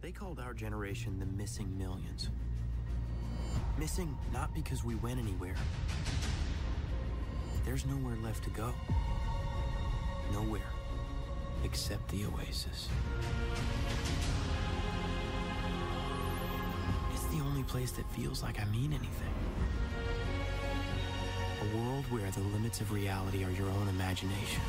They called our generation the missing millions. Missing not because we went anywhere. There's nowhere left to go. Nowhere except the oasis. It's the only place that feels like I mean anything. A world where the limits of reality are your own imagination.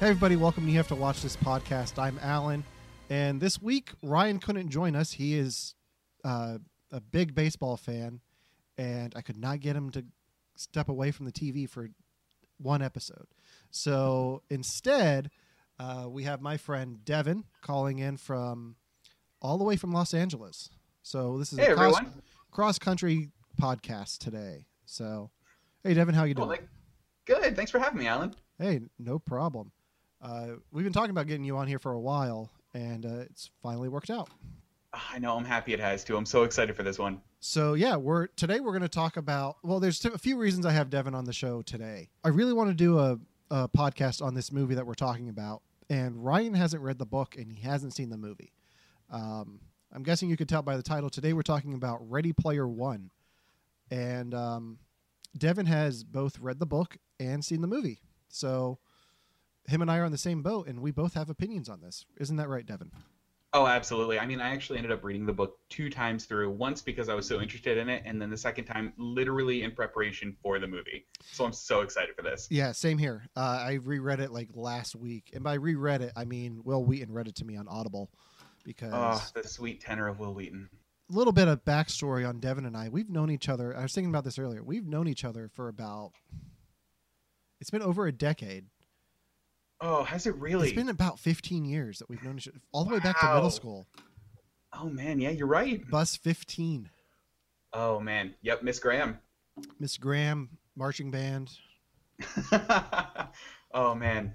Hey, everybody, welcome to You Have to Watch This podcast. I'm Allen, and this week Ryan couldn't join us. He is uh, a big baseball fan, and I could not get him to step away from the TV for one episode. So instead, uh, we have my friend Devon calling in from all the way from Los Angeles. So this is Hey, a cross, cross country podcast today. So, hey, Devon, how you Well, doing? like, good. Thanks for having me, Allen. Hey, no problem. Uh, we've been talking about getting you on here for a while, and uh, it's finally worked out. Ah, I know. I'm happy it has too. I'm so excited for this one. So yeah, we're today we're going to talk about. Well, there's a few reasons I have Devon on the show today. I really want to do a, a podcast on this movie that we're talking about, and Ryan hasn't read the book and he hasn't seen the movie. Um, I'm guessing you could tell by the title. Today we're talking about Ready Player One, and um, Devon has both read the book and seen the movie. So him and I are on the same boat, and we both have opinions on this. Isn't that right, Devon? Oh, absolutely. I mean, I actually ended up reading the book two times through. Once because I was so interested in it, and then the second time, literally in preparation for the movie. So I'm so excited for this. Yeah, same here. Uh, I reread it like last week, and by reread it, I mean Wil Wheaton read it to me on Audible because Oh, the sweet tenor of Wil Wheaton. a little bit of backstory on Devon and I. We've known each other. I was thinking about this earlier. We've known each other for about. It's been over a decade. Oh, has it really? It's been about 15 years that we've known each other, all the way back to middle school. Oh man, yeah, you're right. Bus 15, Oh man, yep, Miss Graham. Miss Graham, marching band. oh man,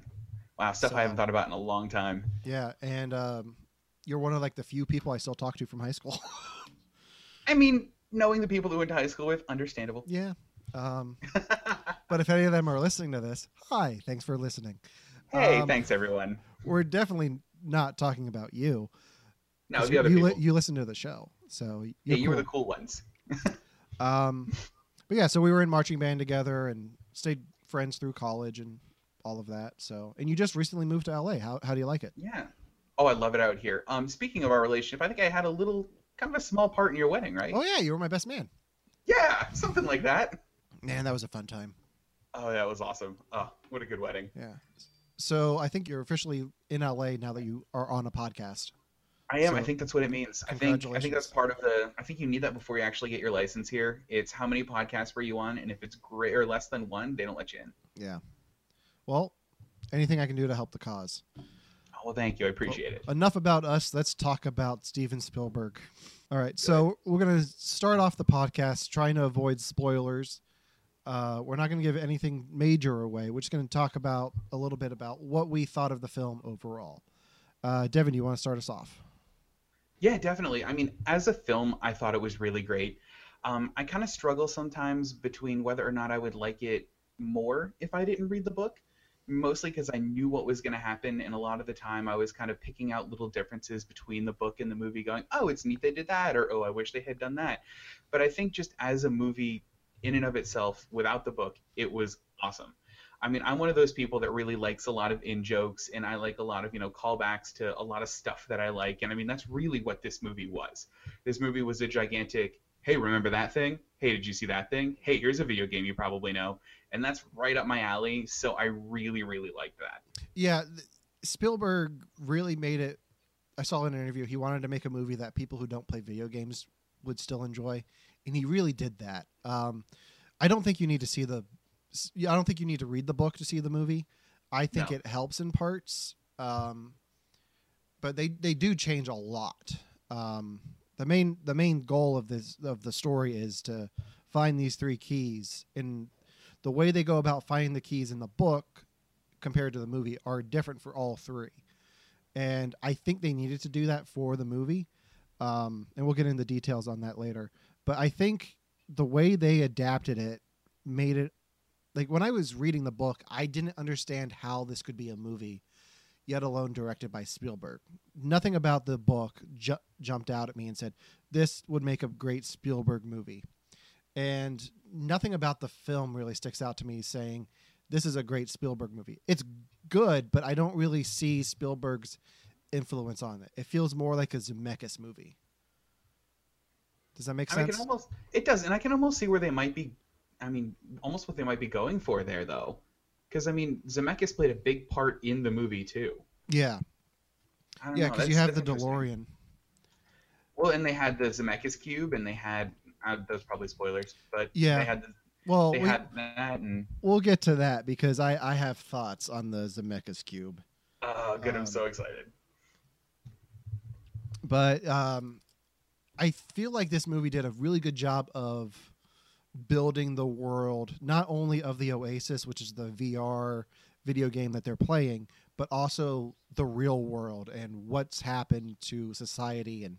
wow, stuff So- I haven't thought about in a long time. Yeah, and um, you're one of like the few people I still talk to from high school. I mean, knowing the people who went to high school with, understandable. yeah. Um, but if any of them are listening to this, hi, thanks for listening. Hey, Um, thanks everyone. We're definitely not talking about you. No, the other you, people. li- you listen to the show, so yeah, you were the cool ones. Um, but yeah, so we were in marching band together and stayed friends through college and all of that. So, and you just recently moved to LA. How how do you like it? Yeah. Oh, I love it out here. Um, speaking of our relationship, I think I had a little, kind of a small part in your wedding, right? Oh yeah, you were my best man. Yeah, something like that. Man, that was a fun time. Oh, that was awesome. Oh, what a good wedding. Yeah. So I think you're officially in LA now that you are on a podcast. I am. So, I think that's what it means. I think. I think that's part of the. I think you need that before you actually get your license here. It's how many podcasts were you on, and if it's great or less than one, they don't let you in. Yeah. Well, anything I can do to help the cause. Oh, well, thank you. I appreciate it. Enough about us. Let's talk about Steven Spielberg. All right, so we're going to start off the podcast trying to avoid spoilers. Uh, we're not going to give anything major away. We're just going to talk about a little bit about what we thought of the film overall. Uh, Devon, do you want to start us off? Yeah, definitely. I mean, as a film, I thought it was really great. Um, I kind of struggle sometimes between whether or not I would like it more if I didn't read the book, mostly because I knew what was going to happen, and a lot of the time I was kind of picking out little differences between the book and the movie, going, "Oh, it's neat they did that," or "Oh, I wish they had done that." But I think just as a movie, in and of itself, without the book, it was awesome. I mean, I'm one of those people that really likes a lot of in jokes, and I like a lot of you know callbacks to a lot of stuff that I like, and I mean that's really what this movie was. This movie was a gigantic, hey, remember that thing? Hey, did you see that thing? Hey, here's a video game you probably know, and that's right up my alley. So I really, really liked that. Yeah, Spielberg really made it. I saw in an interview he wanted to make a movie that people who don't play video games would still enjoy, and he really did that. Um, I don't think you need to see the. I don't think you need to read the book to see the movie. I think No. it helps in parts, um, but they they do change a lot. Um, the main the main goal of this of the story is to find these three keys, and the way they go about finding the keys in the book compared to the movie are different for all three. And I think they needed to do that for the movie. Um, and we'll get into details on that later. But I think the way they adapted it made it like when I was reading the book, I didn't understand how this could be a movie, yet alone directed by Spielberg. Nothing about the book ju- jumped out at me and said this would make a great Spielberg movie, and nothing about the film really sticks out to me saying this is a great Spielberg movie. It's good, but I don't really see Spielberg's influence on it. It feels more like a Zemeckis movie. Does that make mean, I sense? can almost it does, and I can almost see where they might be. I mean, almost what they might be going for there, though, because I mean, Zemeckis played a big part in the movie too. yeah, I don't yeah, because you have the. DeLorean. Well, and they had the Zemeckis cube, and they had uh, those probably spoilers, but Yeah. they had the, Well, they we, had that, and we'll get to that because I I have thoughts on the Zemeckis cube. oh, good, Um, I'm so excited. but um, I feel like this movie did a really good job of building the world, not only of the Oasis, which is the VR video game that they're playing, but also the real world and what's happened to society and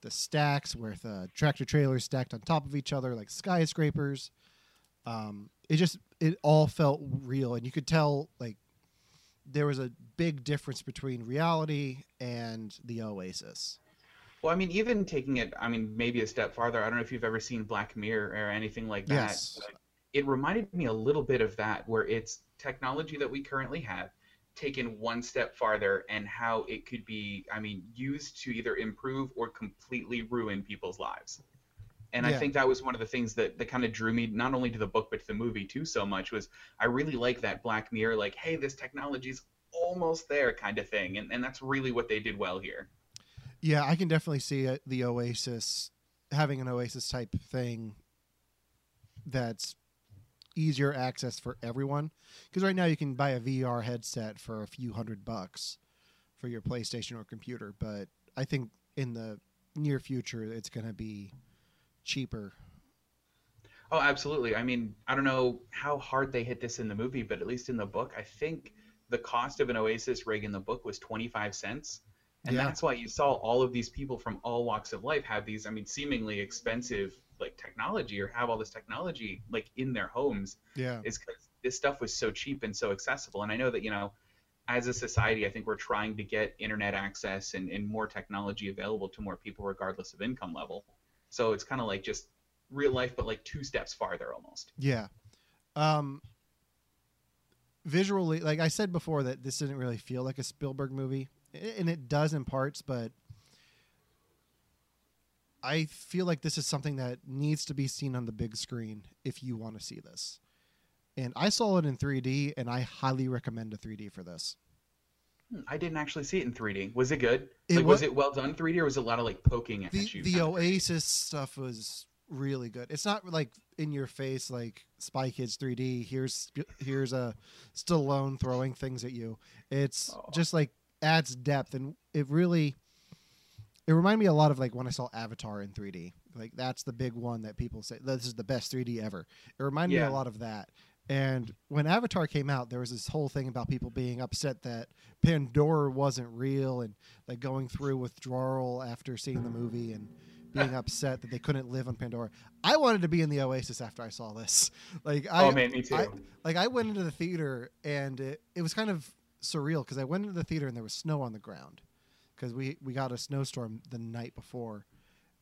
the stacks with tractor trailers stacked on top of each other like skyscrapers. Um, it just it all felt real, and you could tell like there was a big difference between reality and the Oasis. Well, I mean, even taking it, I mean, maybe a step farther. I don't know if you've ever seen Black Mirror or anything like that. Yes. It reminded me a little bit of that, where it's technology that we currently have taken one step farther and how it could be, I mean, used to either improve or completely ruin people's lives. And I think that was one of the things that, that kind of drew me not only to the book but to the movie too so much was I really like that Black Mirror, like, hey, this technology's almost there kind of thing. And, and that's really what they did well here. Yeah, I can definitely see uh, the Oasis having an Oasis type thing that's easier access for everyone. Because right now you can buy a VR headset for a few hundred bucks for your PlayStation or computer, but I think in the near future it's going to be cheaper. Oh, absolutely. I mean, I don't know how hard they hit this in the movie, but at least in the book, I think the cost of an Oasis rig in the book was 25 cents. And Yeah. that's why you saw all of these people from all walks of life have these, I mean, seemingly expensive like technology or have all this technology like in their homes Yeah. is because this stuff was so cheap and so accessible. And I know that, you know, as a society, I think we're trying to get internet access and, and more technology available to more people regardless of income level. So it's kind of like just real life, but like two steps farther almost. Yeah. Um visually like I said before that this didn't really feel like a Spielberg movie and it does in parts but I feel like this is something that needs to be seen on the big screen if you want to see this. And I saw it in 3D and I highly recommend a 3D for this. Hmm, I didn't actually see it in 3D. Was it good? It like, wa- was it well done 3D or was it a lot of like poking at The you? the kind of thing? Oasis stuff was really good. It's not like in your face like Spy Kids 3D. Here's here's a Stallone throwing things at you. It's Aw. just like adds depth and it really it reminded me a lot of like when I saw Avatar in 3D. Like that's the big one that people say this is the best 3D ever. It reminded me a lot of that. And when Avatar came out, there was this whole thing about people being upset that Pandora wasn't real and like going through withdrawal after seeing the movie and being upset that they couldn't live on Pandora. I wanted to be in the Oasis after I saw this. Like oh, I oh man, me too. I- like I went into the theater and it, it was kind of surreal because I went into the theater and there was snow on the ground because we we got a snowstorm the night before.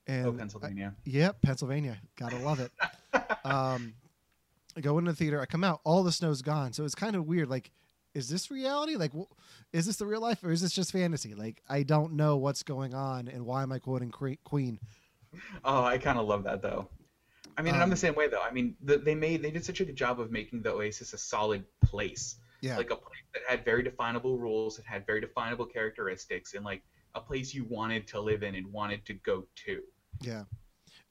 And oh, I- Pennsylvania. Yep, Pennsylvania. Gotta love it. um, I go into the theater. I come out. All the snow's gone. So it's kind of weird. Like, is this reality? Like, wh- is this the real life or is this just fantasy? Like, I don't know what's going on and why am I quoting Cre- Queen? Oh, I kind of love that though. I mean, and I'm Um, the same way though. I mean, the, they made they did such a good job of making the Oasis a solid place, Yeah, like a place that had very definable rules, it had very definable characteristics, and like a place you wanted to live in and wanted to go to. yeah.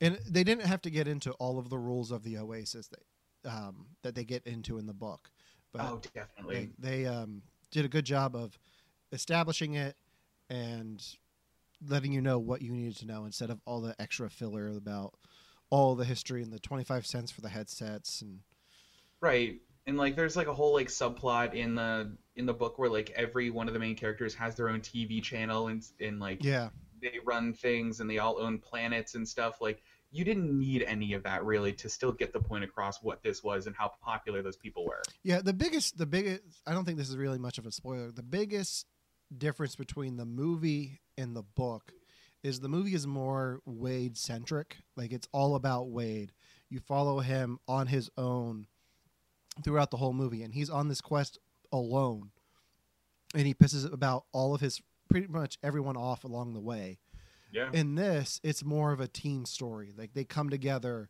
And they didn't have to get into all of the rules of the Oasis that um, that they get into in the book, but oh, definitely. they, they um, did a good job of establishing it and letting you know what you needed to know instead of all the extra filler about all the history and the 25 cents for the headsets and Right. And like there's like a whole like subplot in the in the book where like every one of the main characters has their own TV channel and and like yeah they run things and they all own planets and stuff like you didn't need any of that really to still get the point across what this was and how popular those people were. Yeah, the biggest, the biggest. I don't think this is really much of a spoiler. The biggest difference between the movie and the book is the movie is more Wade centric. Like it's all about Wade. You follow him on his own throughout the whole movie, and he's on this quest alone, and he pisses about all of his pretty much everyone off along the way. Yeah. In this, it's more of a team story. Like they come together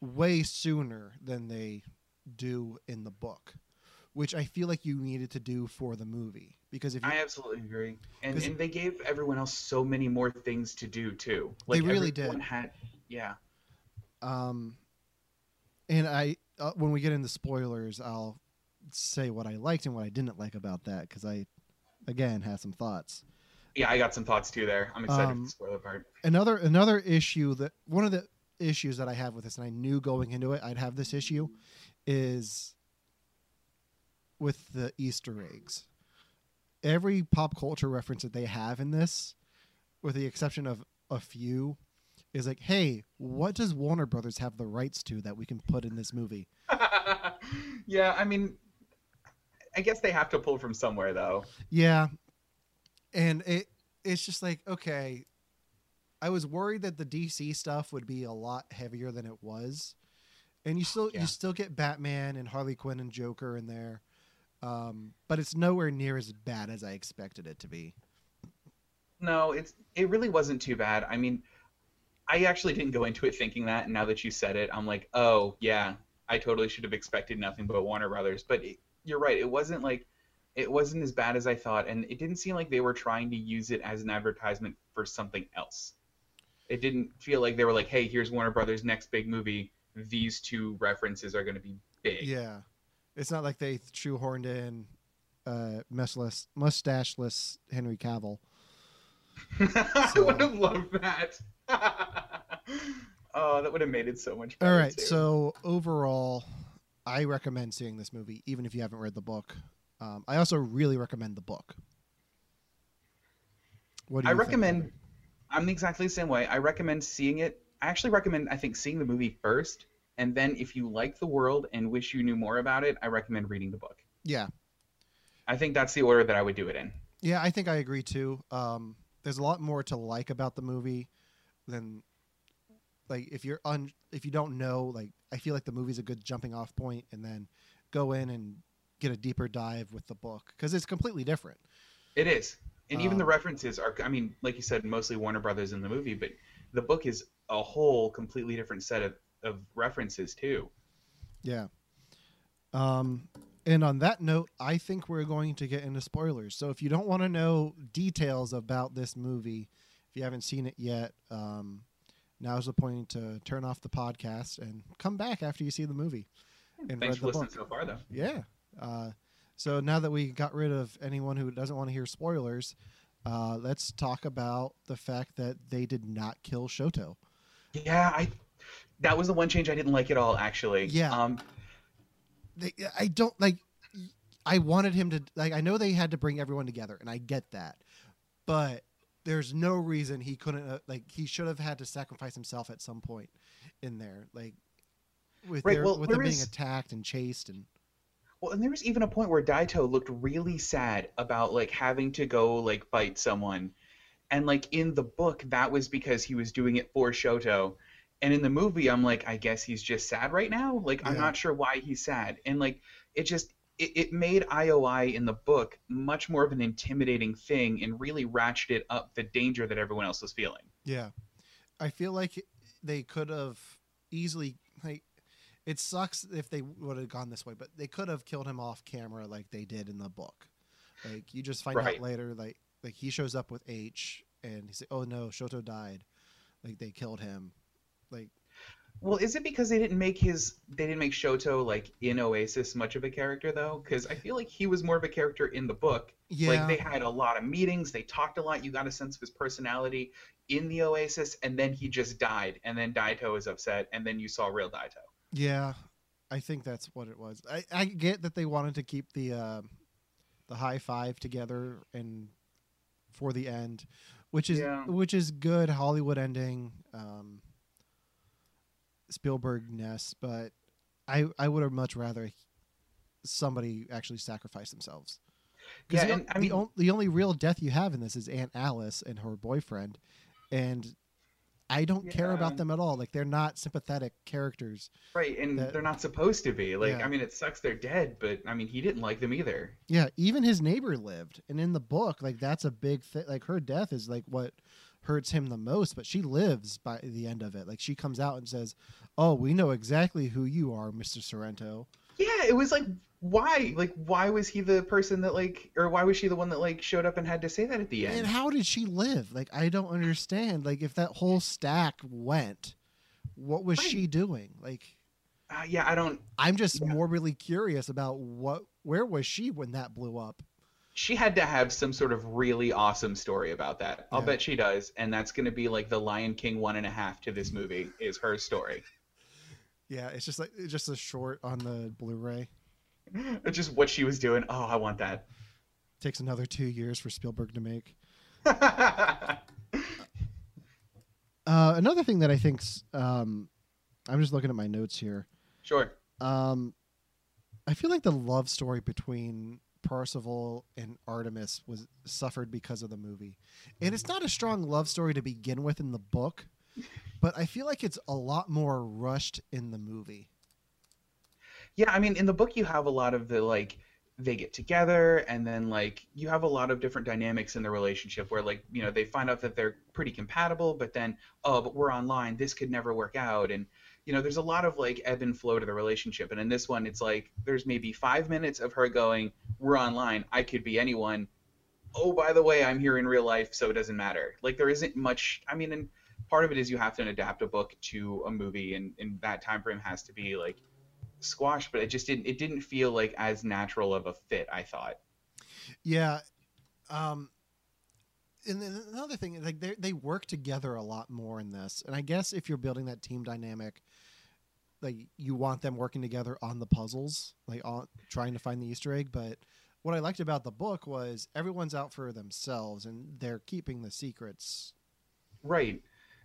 way sooner than they do in the book, which I feel like you needed to do for the movie because if you, I absolutely agree. And and they gave everyone else so many more things to do too. Like they really did. Had, yeah. um, and I uh, when we get into spoilers, I'll say what I liked and what I didn't like about that because I again had some thoughts. Yeah, I got some thoughts too there. I'm excited Um, for the spoiler part. another another issue that one of the issues that I have with this, and I knew going into it I'd have this issue, is with the Easter eggs. Every pop culture reference that they have in this, with the exception of a few, is like, hey, what does Warner Brothers have the rights to that we can put in this movie? yeah, I mean, I guess they have to pull from somewhere though. Yeah, and it it's just like okay, I was worried that the DC stuff would be a lot heavier than it was, and you still Yeah. you still get Batman and Harley Quinn and Joker in there, um, but it's nowhere near as bad as I expected it to be. No, it's it really wasn't too bad. I mean, I actually didn't go into it thinking that. and Now that you said it, I'm like, oh yeah, I totally should have expected nothing but Warner Brothers. But it, you're right, it wasn't like it wasn't as bad as I thought, and it didn't seem like they were trying to use it as an advertisement for something else. It didn't feel like they were like, hey, here's Warner Brothers' next big movie. These two references are going to be big. Yeah, it's not like they shoehorned in uh, mustacheless Henry Cavill. I would have loved that. oh, that would have made it so much better. All right, too. so overall, I recommend seeing this movie, even if you haven't read the book. Um, I also really recommend the book. What do I you think, recommend. Kevin? I'm exactly the same way. I recommend seeing it. I actually recommend, I think, seeing the movie first, and then if you like the world and wish you knew more about it, I recommend reading the book. Yeah, I think that's the order that I would do it in. yeah, I think I agree too. Um, there's a lot more to like about the movie than like if you're un if you don't know like I feel like the movie's a good jumping off point, and then go in and get a deeper dive with the book because it's completely different. It is, and even the Um, references are. I mean, like you said, mostly Warner Brothers in the movie, but the book is a whole completely different set of, of references too. Yeah. Um, and on that note, I think we're going to get into spoilers. So if you don't want to know details about this movie, if you haven't seen it yet, um, now's the point to turn off the podcast and come back after you see the movie and Thanks read for the listening book. so far, though. Yeah. Uh, so now that we got rid of anyone who doesn't want to hear spoilers, uh, let's talk about the fact that they did not kill Shoto. Yeah, I. That was the one change I didn't like at all, actually. Yeah. Um, they, I don't like. I wanted him to like. I know they had to bring everyone together, and I get that, but there's no reason he couldn't. Uh, like he should have had to sacrifice himself at some point in there, like with Right, their, well, with them there being is- attacked and chased and Well, and there was even a point where Daito looked really sad about like having to go like fight someone, and like in the book that was because he was doing it for Shoto, and in the movie I'm like I guess he's just sad right now. Like I'm not sure why he's sad, and like it just it, it made IOI in the book much more of an intimidating thing and really ratcheted up the danger that everyone else was feeling. yeah. I feel like they could have easily like. It sucks if they would have gone this way, but they could have killed him off camera like they did in the book. Like you just find Right. out later, like like he shows up with H, and he say, "Oh no, Shoto died." Like they killed him. Like Well, is it because they didn't make his they didn't make Shoto like in Oasis much of a character though? Because I feel like he was more of a character in the book. yeah, Like they had a lot of meetings, they talked a lot. You got a sense of his personality in the Oasis, and then he just died, and then Daito is upset, and then you saw real Daito. yeah. I think that's what it was. I, I get that they wanted to keep the uh, the high five together and for the end, which is Yeah. which is good Hollywood ending. Um, Spielberg ness, but I I would have much rather somebody actually sacrifice themselves. Yeah, the, and I the mean, on- the only real death you have in this is Aunt Alice and her boyfriend, and I don't care about them at all. Like they're not sympathetic characters. right, and that- they're not supposed to be. Like, Yeah. I mean, it sucks they're dead, but I mean, he didn't like them either. Yeah, even his neighbor lived, and in the book, like that's a big thing. Like her death is like what hurts him the most, but she lives by the end of it. Like she comes out and says, "Oh, we know exactly who you are, Mister Sorrento." Yeah, it was like, why? Like, why was he the person that like, or why was she the one that like showed up and had to say that at the end? And how did she live? Like I don't understand. Like if that whole stack went, what was Right. she doing? Like Uh, yeah, I don't. I'm just Yeah. morbidly curious about what where was she when that blew up? She had to have some sort of really awesome story about that. I'll Yeah. bet she does, and that's going to be like the Lion King one and a half to this movie is her story. Yeah, it's just like it's just a short on the Blu-ray. It's just what she was doing. Oh, I want that. Takes another two years for Spielberg to make. Uh, another thing that I think's um, I'm just looking at my notes here. sure. Um, I feel like the love story between Parzival and Artemis was suffered because of the movie, and it's not a strong love story to begin with in the book, but I feel like it's a lot more rushed in the movie. Yeah, I mean, in the book, you have a lot of the like they get together, and then like you have a lot of different dynamics in the relationship where like you know they find out that they're pretty compatible, but then oh, but we're online, this could never work out, and you know there's a lot of like ebb and flow to the relationship, and in this one, it's like there's maybe five minutes of her going, we're online, I could be anyone. Oh, by the way, I'm here in real life, so it doesn't matter. Like there isn't much. I mean, and part of it is you have to adapt a book to a movie, and, and that time frame has to be like squashed. but it just didn't it didn't feel like as natural of a fit, I thought. Yeah. Um, and then another thing like they they work together a lot more in this, and I guess if you're building that team dynamic, like you want them working together on the puzzles, like on trying to find the Easter egg. But what I liked about the book was everyone's out for themselves, and they're keeping the secrets. Right.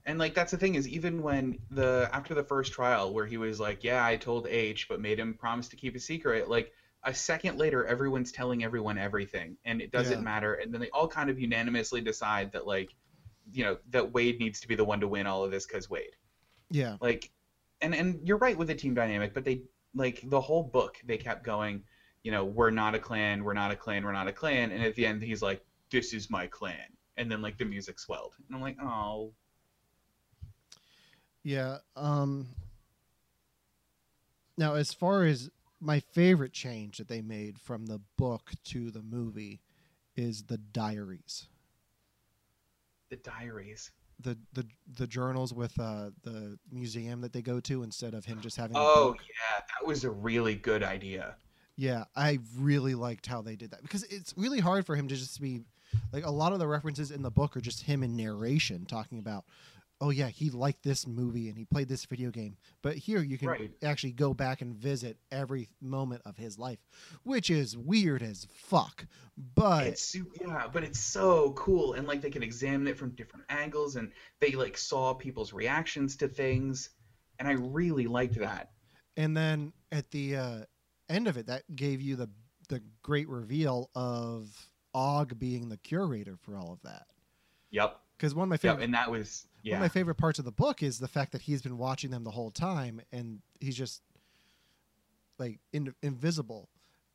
And like that's the thing is even when the after the first trial where he was like, Yeah, I told H but made him promise to keep a secret, like a second later everyone's telling everyone everything and it doesn't Yeah. matter and then they all kind of unanimously decide that like you know, that Wade needs to be the one to win all of this cuz Wade. Yeah, like and and you're right with the team dynamic but they like the whole book they kept going you know we're not a clan we're not a clan we're not a clan and at the end he's like this is my clan and then like the music swelled and i'm like oh yeah. Um. Now, as far as my favorite change that they made from the book to the movie is the diaries. the diaries the the the journals with uh the museum that they go to instead of him just having oh yeah that was a really good idea. Yeah i really liked how they did that because it's really hard for him to just be like a lot of the references in the book are just him in narration talking about oh yeah he liked this movie and he played this video game. But here you can Right. actually go back and visit every moment of his life which is weird as fuck. But it's su- yeah but it's so cool. And like they can examine it from different angles and they like saw people's reactions to things. And i really liked that. And then at the uh, end of it, that gave you the the great reveal of Og being the curator for all of that. yep Because one of my yep favorite and that was one of my favorite parts of the book is the fact that he's been watching them the whole time, and he's just like in, invisible.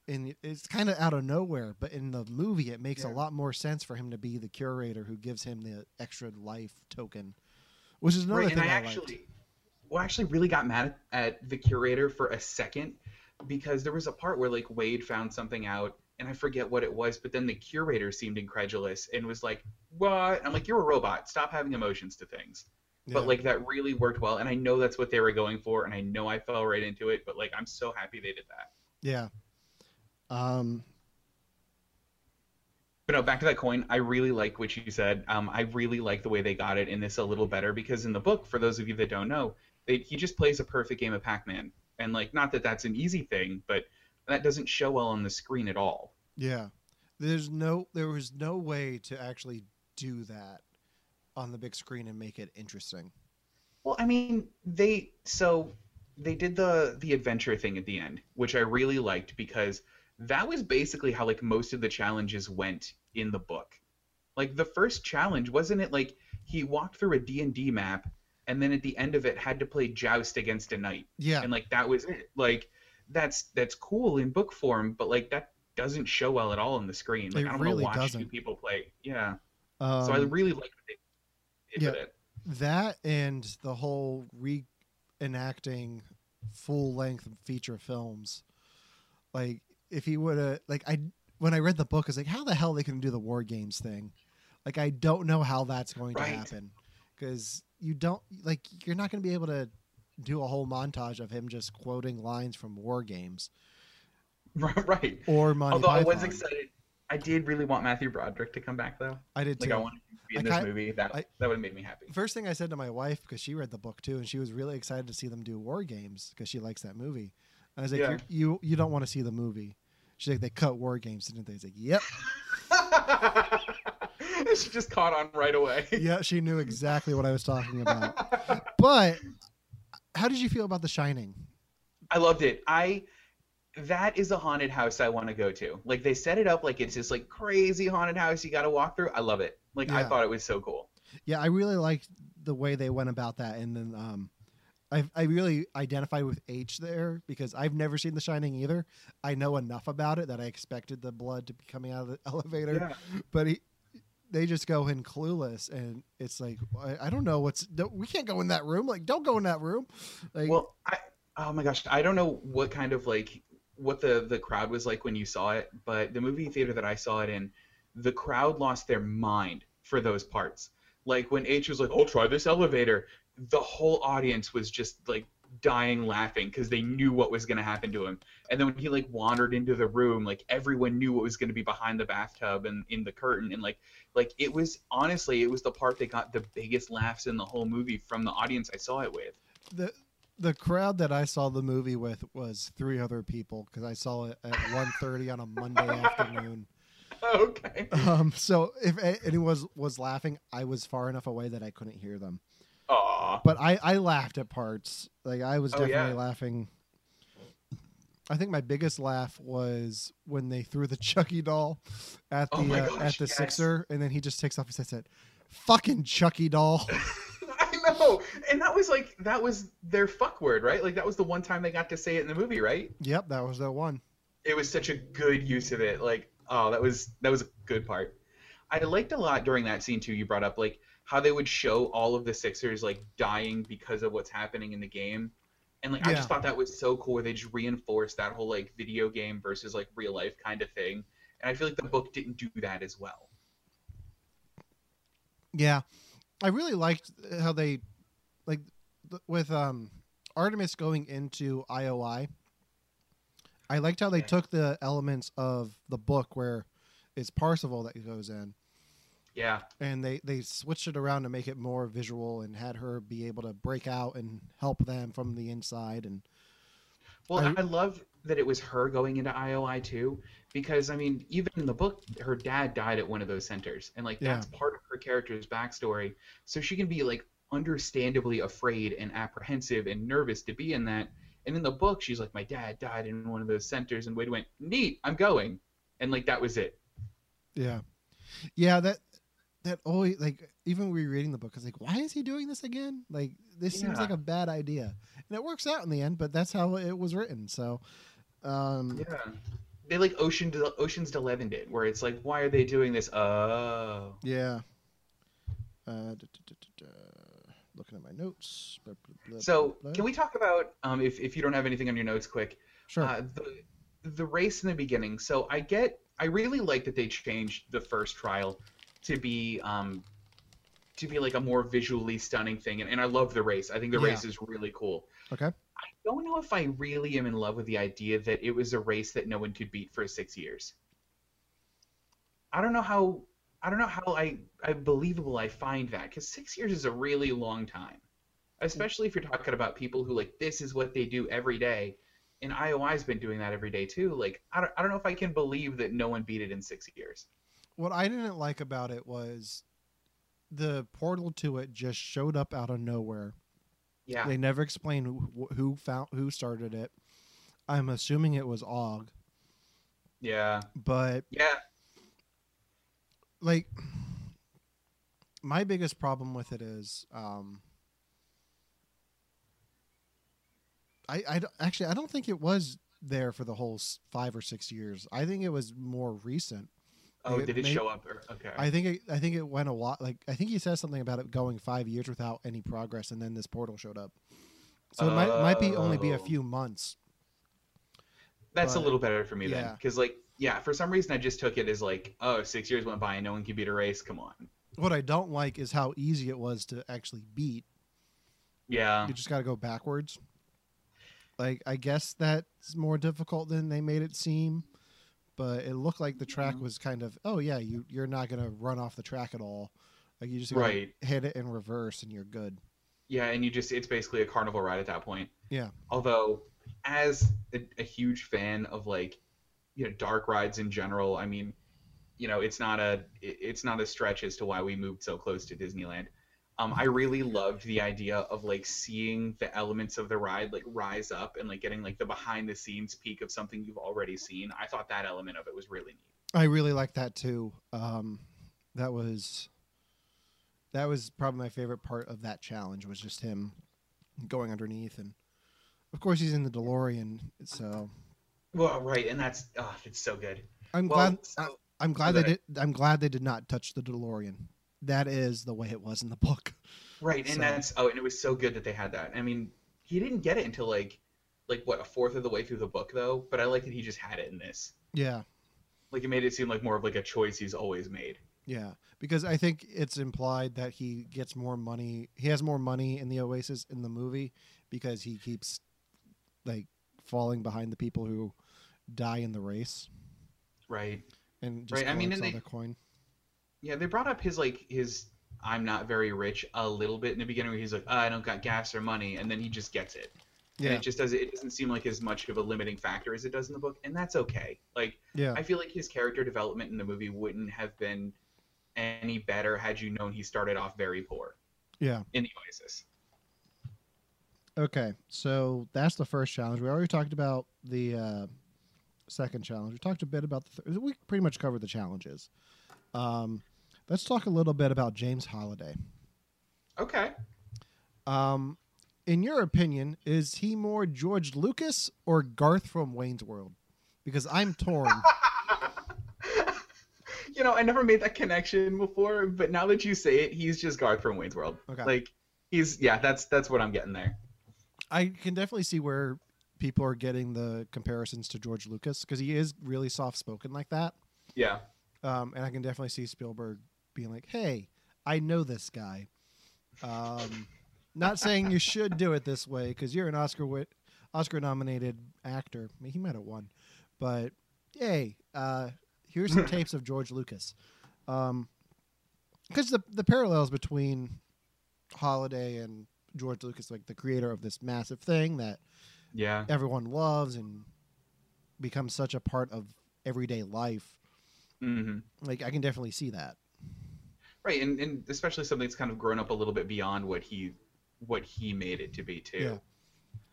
And it's kind of out of nowhere, but in the movie, it makes a lot more sense for him to be the curator who gives him the extra life token, which is another right, thing and I, I, liked. actually, well, I actually really got mad at, at the curator for a second because there was a part where like Wade found something out, and I forget what it was, but then the curator seemed incredulous and was like, "What?" I'm like, "You're a robot. Stop having emotions to things." Yeah. But like that really worked well, and I know that's what they were going for, and I know I fell right into it. But like, I'm so happy they did that. yeah. Um, But no, back to that coin. I really like what you said. Um, I really like the way they got it in this a little better because in the book, for those of you that don't know, they, he just plays a perfect game of Pac-Man, and like, not that that's an easy thing, but that doesn't show well on the screen at all. Yeah. There's no there was no way to actually do that on the big screen and make it interesting. Well, I mean, they so they did the the adventure thing at the end, which I really liked because that was basically how like most of the challenges went in the book. Like the first challenge, wasn't it like he walked through a D&D map and then at the end of it had to play joust against a knight. Yeah. And like that was it. Like that's that's cool in book form, but like that doesn't show well at all on the screen. Like It I don't really know watch doesn't. two people play. Yeah. Um, so I really like did yeah. it. that and the whole reenacting full length feature films. Like if he would have like I when I read the book, I was like, how the hell they can do the war games thing? Like I don't know how that's going Right. to happen because you don't like you're not going to be able to do a whole montage of him just quoting lines from war games right. or Monty Although I was excited. I did really want Matthew Broderick to come back though. I did Like too. I wanted to be I in this movie. That I- that would have made me happy. First thing I said to my wife because she read the book too, and she was really excited to see them do war games because she likes that movie. And I was like, Yeah. "You're- "You you don't want to see the movie?" She's like, "They cut war games, didn't they?" I was like, "Yep." she just caught on right away. yeah, she knew exactly what I was talking about. But how did you feel about The Shining? I loved it. I that is a haunted house I want to go to. Like they set it up like it's this like crazy haunted house you got to walk through. I love it. Like I thought it was so cool. Yeah, I really liked the way they went about that, and then um, I I really identified with H there because I've never seen The Shining either. I know enough about it that I expected the blood to be coming out of the elevator. Yeah. but he, they just go in clueless, and it's like I, I don't know what's. Don't, we can't go in that room. Like, don't go in that room. Like, Well, I oh my gosh, I don't know what kind of like what the the crowd was like when you saw it, but the movie theater that I saw it in, the crowd lost their mind for those parts. Like when H was like, "Oh, try this elevator," the whole audience was just like dying laughing because they knew what was going to happen to him. And then when he like wandered into the room, like everyone knew what was going to be behind the bathtub and in the curtain, and like like it was honestly it was the part that got the biggest laughs in the whole movie from the audience I saw it with. the the crowd that I saw the movie with was three other people because I saw it at 1.30 on a Monday afternoon. okay. Um, so if anyone was was laughing, I was far enough away that I couldn't hear them. Aw. But I I laughed at parts. Like I was Oh, definitely yeah. laughing. I think my biggest laugh was when they threw the Chucky doll at the Oh my uh, at the yes. Sixer, and then he just takes off his headset. Fucking Chucky doll. I know. And that was like that was their fuck word, right? Like that was the one time they got to say it in the movie, right? yep, that was the one. It was such a good use of it. Like, oh, that was that was a good part. I liked a lot during that scene too. You brought up like how they would show all of the Sixers like dying because of what's happening in the game, and like I just thought that was so cool. Where they just reinforced that whole like video game versus like real life kind of thing. And I feel like the book didn't do that as well. Yeah, I really liked how they, like, th- with um, Artemis going into IOI. I liked how they Yeah. took the elements of the book where it's Parzival that goes in, Yeah. and they they switched it around to make it more visual and had her be able to break out and help them from the inside. And Well, I- I, love that it was her going into IOI too, because I mean, even in the book, her dad died at one of those centers, and like Yeah. that's part of her character's backstory. So she can be like understandably afraid and apprehensive and nervous to be in that. And in the book, she's like, "My dad died in one of those centers," and Wade went, "Neat, I'm going," and like that was it. yeah, yeah, that that always like even rereading the book, I was like, why is he doing this again? Like this seems like a bad idea, and it works out in the end. But that's how it was written. So, um, Yeah. They like Ocean Ocean's Eleven did, where it's like, "Why are they doing this?" Oh. Yeah. Uh, duh, duh, duh. Looking at my notes. Blah, blah, So blah, can we talk about um, if if you don't have anything on your notes, quick? Sure. Uh, the the race in the beginning. So I get, I really like that they changed the first trial to be um, to be like a more visually stunning thing, and, and I love the race. I think the Yeah. race is really cool. okay. I don't know if I really am in love with the idea that it was a race that no one could beat for six years. I don't know how I don't know how I, I believable I find that because six years is a really long time, especially if you're talking about people who like this is what they do every day, and IOI's been doing that every day too. Like I don't I don't know if I can believe that no one beat it in six years. What I didn't like about it was the portal to it just showed up out of nowhere. Yeah. They never explained who, who found who started it. I'm assuming it was Og, Yeah. but Yeah. like my biggest problem with it is um I, I actually I don't think it was there for the whole five or six years. I think it was more recent. Oh, Like, did it may- show up? Or, okay. I think it, I think it went a lot. Like I think he says something about it going five years without any progress, and then this portal showed up. So it might might be only be a Oh. few months. That's a little better for me then, because like, yeah, for some reason I just took it as like, oh, six years went by and no one can beat a race. Come on. What I don't like is how easy it was to actually beat. Yeah. You just got to go backwards. Like I guess that's more difficult than they made it seem, but it looked like the track Mhm. was kind of oh yeah you you're not gonna run off the track at all. Like you just Right. hit it in reverse and you're good. Yeah, and you just it's basically a carnival ride at that point. Yeah. Although, as a, a huge fan of like, you know, dark rides in general, I mean, you know, it's not a it- it's not a stretch as to why we moved so close to Disneyland. Um, I really loved the idea of like seeing the elements of the ride like rise up and like getting like the behind the scenes peek of something you've already seen. I thought that element of it was really neat. I really like that too. Um, that was that was probably my favorite part of that challenge was just him going underneath, and of course he's in the DeLorean. So Well, right, and that's oh, it's so good. I'm Well, glad. so- I, am glad go they did. I'm glad they did not touch the DeLorean. That is the way it was in the book. Right, and So- that's oh, and it was so good that they had that. I mean, he didn't get it until like, like what a fourth of the way through the book though. But I like that he just had it in this. Yeah, Like it made it seem like more of like a choice he's always made. yeah. Because I think it's implied that he gets more money. He has more money in the Oasis in the movie because he keeps like falling behind the people who die in the race. Right. and just Right, I mean, and they- the coin. Yeah, they brought up his like his I'm not very rich a little bit in the beginning where he's like, oh, I don't got gas or money, and then he just gets it. And Yeah, it just does it doesn't seem like as much of a limiting factor as it does in the book, and that's okay. Like yeah, I feel like his character development in the movie wouldn't have been any better had you known he started off very poor yeah. in the Oasis. Okay, so that's the first challenge. We already talked about the uh, second challenge. We talked a bit about the. Th- we pretty much covered the challenges. Um, let's talk a little bit about James Halliday. Okay. Um, in your opinion, is he more George Lucas or Garth from Wayne's World? Because I'm torn. you know, I never made that connection before, but now that you say it, he's just Garth from Wayne's World. Okay. Like he's yeah, that's that's what I'm getting there. I can definitely see where people are getting the comparisons to George Lucas because he is really soft spoken like that. Yeah. Um, and I can definitely see Spielberg being like, "Hey, I know this guy." Um, not saying you should do it this way because you're an Oscar wit- Oscar nominated actor. I mean, he might have won, but hey, uh, here's some tapes of George Lucas. Because the the parallels between Halliday and George Lucas, like the creator of this massive thing that Yeah. everyone loves and becomes such a part of everyday life. hmm Like I can definitely see that. Right, and, and especially something that's kind of grown up a little bit beyond what he what he made it to be too. Yeah.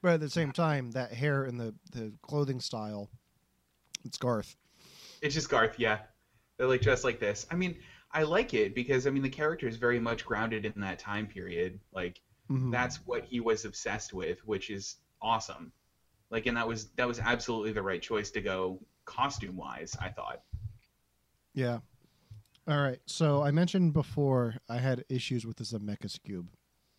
But at the same time, that hair and the, the clothing style, it's Garth. It's just Garth, yeah. They're like dressed like this. I mean, I like it because I mean the character is very much grounded in that time period. Like Mhm. that's what he was obsessed with, which is awesome. Like and that was that was absolutely the right choice to go costume wise, I thought. Yeah. All right. So I mentioned before I had issues with the Zemeckis cube.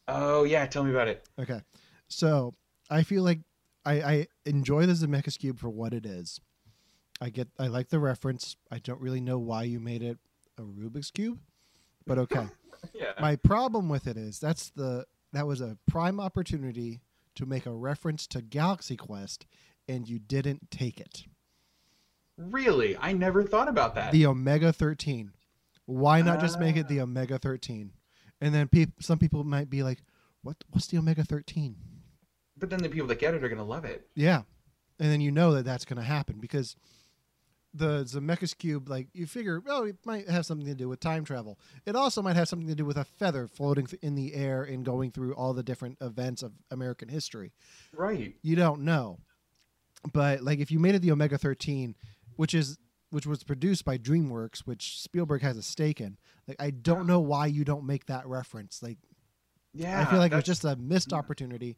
Oh yeah, tell me about it. Okay. So I feel like I, I enjoy the Zemeckis cube for what it is. I get I like the reference. I don't really know why you made it a Rubik's cube, but okay. Yeah. My problem with it is that's the that was a prime opportunity to make a reference to Galaxy Quest, and you didn't take it. really? I never thought about that. The Omega Thirteen. Why not just make it the ah. Omega Thirteen? And then peop- some people might be like, "What? What's the Omega 13? But then the people that get it are gonna love it. Yeah, and then you know that that's going to happen because the Zemeckis cube, like you figure, oh, it might have something to do with time travel. It also might have something to do with a feather floating th- in the air and going through all the different events of American history. Right. You don't know, but like if you made it the Omega Thirteen, which is which was produced by DreamWorks, which Spielberg has a stake in. Like I don't know why you don't make that reference. Like Yeah. I feel like it was just a missed yeah. opportunity.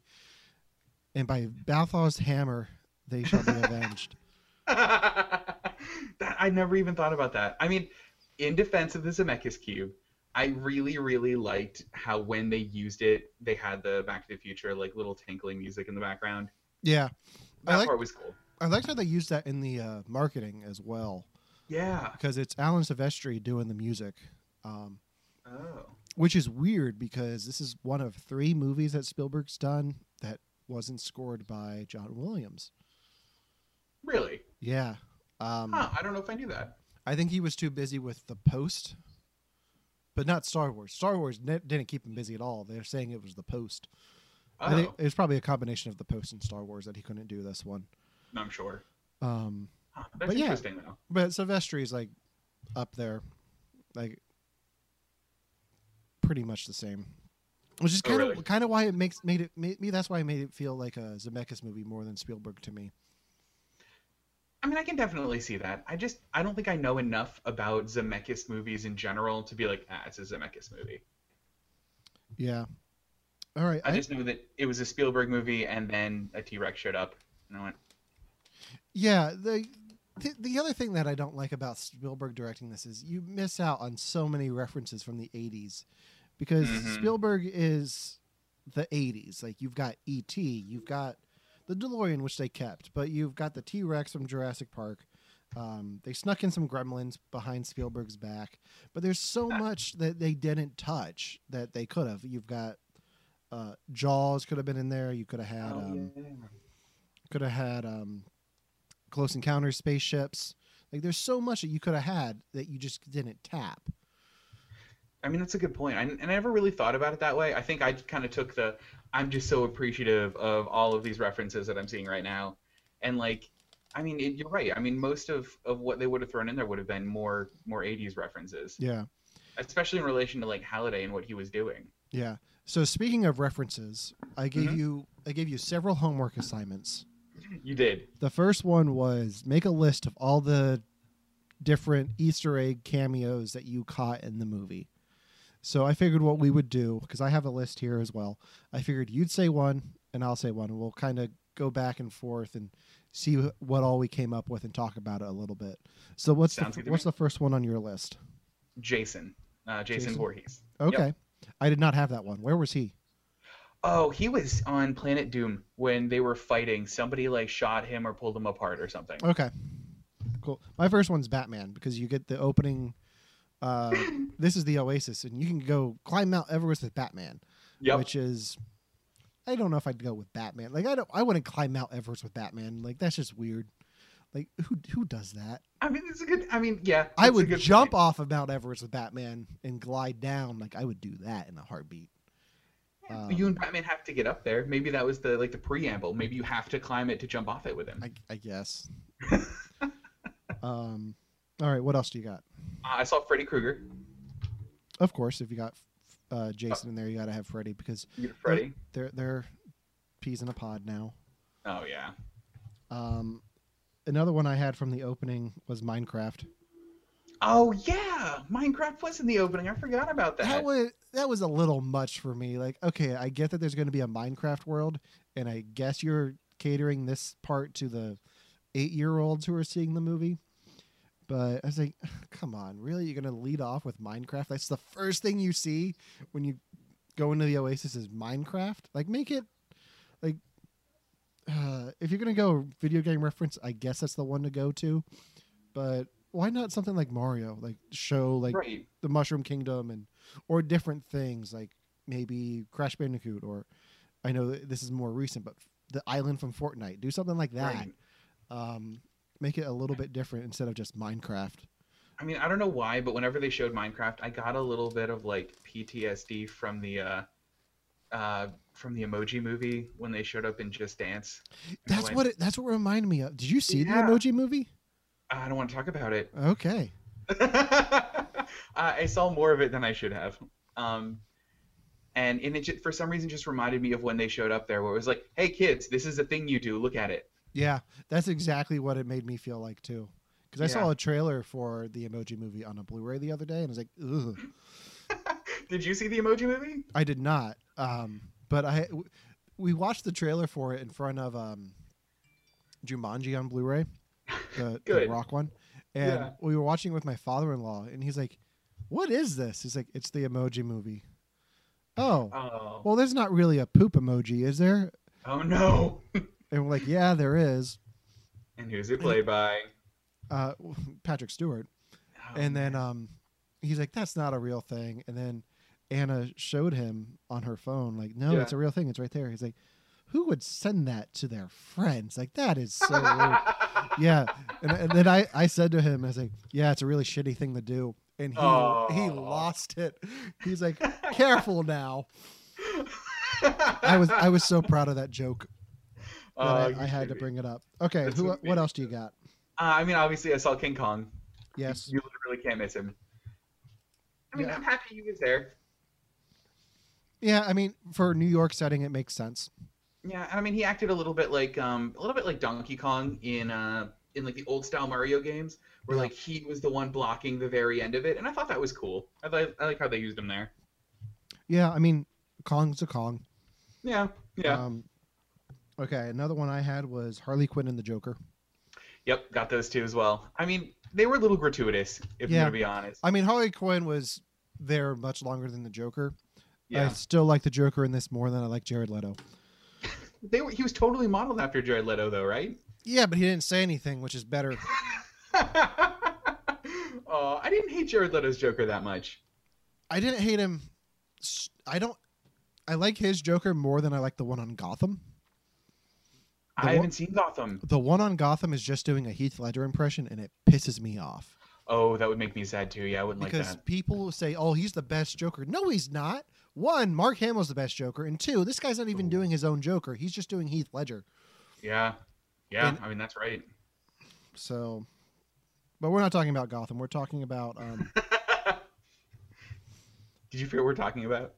And by Balthazar's hammer, they shall be avenged. that I never even thought about that. I mean, in defense of the Zemeckis cube, I really, really liked how when they used it, they had the Back to the Future like little tinkling music in the background. Yeah, I That like- part was cool. I liked how they used that in the uh, marketing as well Yeah. because it's Alan Silvestri doing the music, um, Oh. which is weird because this is one of three movies that Spielberg's done that wasn't scored by John Williams. Really? Yeah, um, Huh. I don't know if I knew that. I think he was too busy with the post, but not Star Wars. Star Wars ne- didn't keep him busy at all. They're saying it was the post. I think Oh, it was probably a combination of the post and Star Wars that he couldn't do this one. I'm sure. Um, Huh. That's But yeah. though. but Silvestri is like up there, like pretty much the same. Which is Oh, kind of really? kind of why it makes made it made me. That's why it made it feel like a Zemeckis movie more than Spielberg to me. I mean, I can definitely see that. I just I don't think I know enough about Zemeckis movies in general to be like, ah, it's a Zemeckis movie. Yeah. All right. I I- just knew that it was a Spielberg movie, and then a T Rex showed up, and I went, Yeah, the, the the other thing that I don't like about Spielberg directing this is you miss out on so many references from the '80s because Mhm. Spielberg is the '80s. Like you've got E.T., you've got the DeLorean, which they kept, but you've got the T Rex from Jurassic Park. Um, they snuck in some Gremlins behind Spielberg's back, but there's so much that they didn't touch that they could have. You've got uh, Jaws could have been in there. You could have had. oh, um, yeah. could have had um, close encounters spaceships like there's so much that you could have had that you just didn't tap I mean, that's a good point. I, and I never really thought about it that way. I think I kind of took the, I'm just so appreciative of all of these references that I'm seeing right now. And like, I mean, it, you're right. I mean, most of, of what they would have thrown in there would have been more more 80s references, yeah especially in relation to like Halliday and what he was doing. yeah so speaking of references i gave Mhm. you i gave you several homework assignments You did. the first one was make a list of all the different easter egg cameos that you caught in the movie. So i figured what we would do because i have a list here as well. I figured you'd say one and i'll say one. We'll kind of go back and forth and see what all we came up with and talk about it a little bit. So what's Sounds the, what's me. the first one on your list? Jason, uh, Jason, Jason? Voorhees. okay. I did not have that one. Where was he Oh, he was on Planet Doom when they were fighting. Somebody like shot him or pulled him apart or something. Okay. Cool. My first one's Batman because you get the opening. Uh, this is the Oasis, and you can go climb Mount Everest with Batman, Yep. which is. I don't know if I'd go with Batman. Like I don't. I wouldn't climb Mount Everest with Batman. Like that's just weird. Like who who does that? I mean, it's a good. I mean, yeah. I would jump point. off of Mount Everest with Batman and glide down. Like I would do that in a heartbeat. Um, you and Batman have to get up there. Maybe that was the like the preamble. Maybe you have to climb it to jump off it with him. I, I guess. um. All right. What else do you got? Uh, I saw Freddy Krueger. Of course, if you got uh, Jason in there, you got to have Freddy because Freddy. they're they're peas in a pod now. Oh yeah. Um, another one I had from the opening was Minecraft. Oh yeah. Minecraft was in the opening. I forgot about that. That was that was a little much for me. Like, okay, I get that there's going to be a Minecraft world, and I guess you're catering this part to the eight year olds who are seeing the movie. But I was like, come on, really? You're going to lead off with Minecraft? That's the first thing you see when you go into the Oasis is Minecraft? Like, make it like uh, if you're going to go video game reference, I guess that's the one to go to. But why not something like Mario? Like, show like right. the Mushroom Kingdom and or different things like maybe Crash Bandicoot or I know this is more recent, but the island from Fortnite. Do something like that. Right. Um, make it a little bit different instead of just Minecraft. I mean, I don't know why, but whenever they showed Minecraft, I got a little bit of like PTSD from the uh, uh, from the Emoji Movie when they showed up in Just Dance. That's went, what it, that's what reminded me of. Did you see Yeah. the Emoji Movie? I don't want to talk about it. Okay. uh, I saw more of it than I should have. Um, and, and it ju- for some reason just reminded me of when they showed up there, where it was like, "Hey kids, this is a thing you do. Look at it." Yeah, that's exactly what it made me feel like too. Because I saw a trailer for the Emoji Movie on a Blu-ray the other day, and I was like, "Ugh." Did you see the Emoji Movie? I did not. Um, but I w- we watched the trailer for it in front of um, Jumanji on Blu-ray, the, the rock one, and Yeah. we were watching with my father-in-law, and he's like, "What is this?" He's like, "It's the Emoji Movie." Oh, Oh, well, there's not really a poop emoji, is there? oh no! And we're like, "Yeah, there is." and who's it played by? Uh, Patrick Stewart. Oh, and then man. um he's like that's not a real thing and then anna showed him on her phone like no Yeah. it's a real thing it's right there he's like who would send that to their friends like that is so yeah. And, and then i i said to him i was like yeah it's a really shitty thing to do. And he he lost it. He's like careful now. I was i was so proud of that joke that Oh, I, I had to bring it up. Okay That's who what else do you got? Uh, I mean, obviously, I saw King Kong. yes. You literally can't miss him. I mean, Yeah. I'm happy he was there. yeah i mean for new york setting it makes sense Yeah, I mean, he acted a little bit like um, a little bit like Donkey Kong in uh, in like the old style Mario games, where Yeah. like he was the one blocking the very end of it, and I thought that was cool. I like I like how they used him there. yeah i mean kong's a kong Yeah, yeah, Um, okay, another one I had was Harley Quinn and the Joker. yep, got those two as well. I mean, they were a little gratuitous, if Yeah. I'm gonna be honest. I mean, Harley Quinn was there much longer than the Joker. Yeah. I still like the Joker in this more than I like Jared Leto. They were. He was totally modeled after Jared Leto, though, right? Yeah, but he didn't say anything, which is better. oh, I didn't hate Jared Leto's Joker that much. I didn't hate him. I don't. I like his Joker more than I like the one on Gotham. The I one- haven't seen Gotham. The one on Gotham is just doing a Heath Ledger impression, and it pisses me off Oh, that would make me sad too. Yeah, I wouldn't because like that. Because people say, "Oh, he's the best Joker." No, he's not. One, Mark Hamill's the best Joker, and two, this guy's not even Ooh. doing his own Joker. He's just doing Heath Ledger. Yeah, yeah. And- I mean, that's right. So, but we're not talking about Gotham. We're talking about um, Did you figure what we're talking about?